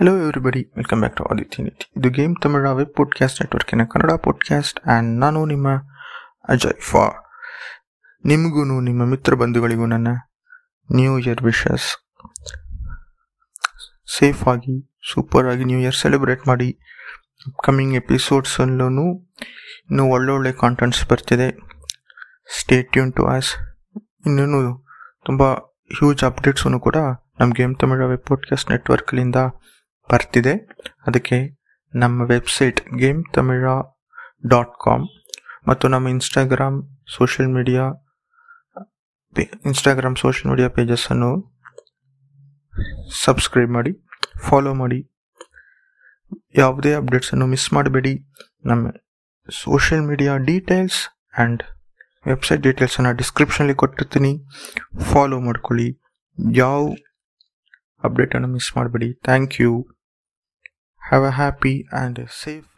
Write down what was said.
Hello everybody welcome back to Aditya ನಿಟಿ ಇದು game ತಮಿಳ web podcast ನೆಟ್ವರ್ಕಿನ Kannada podcast and ನಾನು ನಿಮ್ಮ ಅಜಯ್ ಫಾ. ನಿಮಗೂ ನಿಮ್ಮ ಮಿತ್ರ ಬಂಧುಗಳಿಗೂ ನನ್ನ ನ್ಯೂ ಇಯರ್ ವಿಶಸ್ ಸೇಫ್ ಆಗಿ ಸೂಪರ್ ಆಗಿ ನ್ಯೂ ಇಯರ್ ಸೆಲೆಬ್ರೇಟ್ ಮಾಡಿ ಕಮ್ಮಿಂಗ್ ಎಪಿಸೋಡ್ಸಲ್ಲೂ ಇನ್ನೂ ಒಳ್ಳೊಳ್ಳೆ ಕಾಂಟೆಂಟ್ಸ್ ಬರ್ತಿದೆ. ಸ್ಟೇಟ್ ಟ್ಯೂನ್ ಟು ಆಸ್ ಇನ್ನೂ ತುಂಬ ಹ್ಯೂಜ್ ಅಪ್ಡೇಟ್ಸೂ ಕೂಡ ನಮ್ಮ ಗೇಮ್ ತಮಿಳ ವೆಬ್ ಪಾಡ್ಕಾಸ್ಟ್ ನೆಟ್ವರ್ಕ್ಲಿಂದ ಬರ್ತಿದೆ. ಅದಕ್ಕೆ ನಮ್ಮ ವೆಬ್ಸೈಟ್ ಗೇಮ್ ತಮಿಳ ಡಾಟ್ ಕಾಮ್ ಮತ್ತು ನಮ್ಮ Instagram social media Instagram social media ಪೇಜಸ್ಸನ್ನು subscribe ಮಾಡಿ ಫಾಲೋ ಮಾಡಿ. ಯಾವುದೇ ಅಪ್ಡೇಟ್ಸನ್ನು ಮಿಸ್ ಮಾಡಬೇಡಿ. ನಮ್ಮ social media details and website ಡೀಟೇಲ್ಸನ್ನು ಡಿಸ್ಕ್ರಿಪ್ಷನಲ್ಲಿ ಕೊಟ್ಟಿರ್ತೀನಿ. ಫಾಲೋ ಮಾಡ್ಕೊಳ್ಳಿ. ಯಾವ ಅಪ್ಡೇಟನ್ನು ಮಿಸ್ ಮಾಡಬೇಡಿ. Thank you have a happy and safe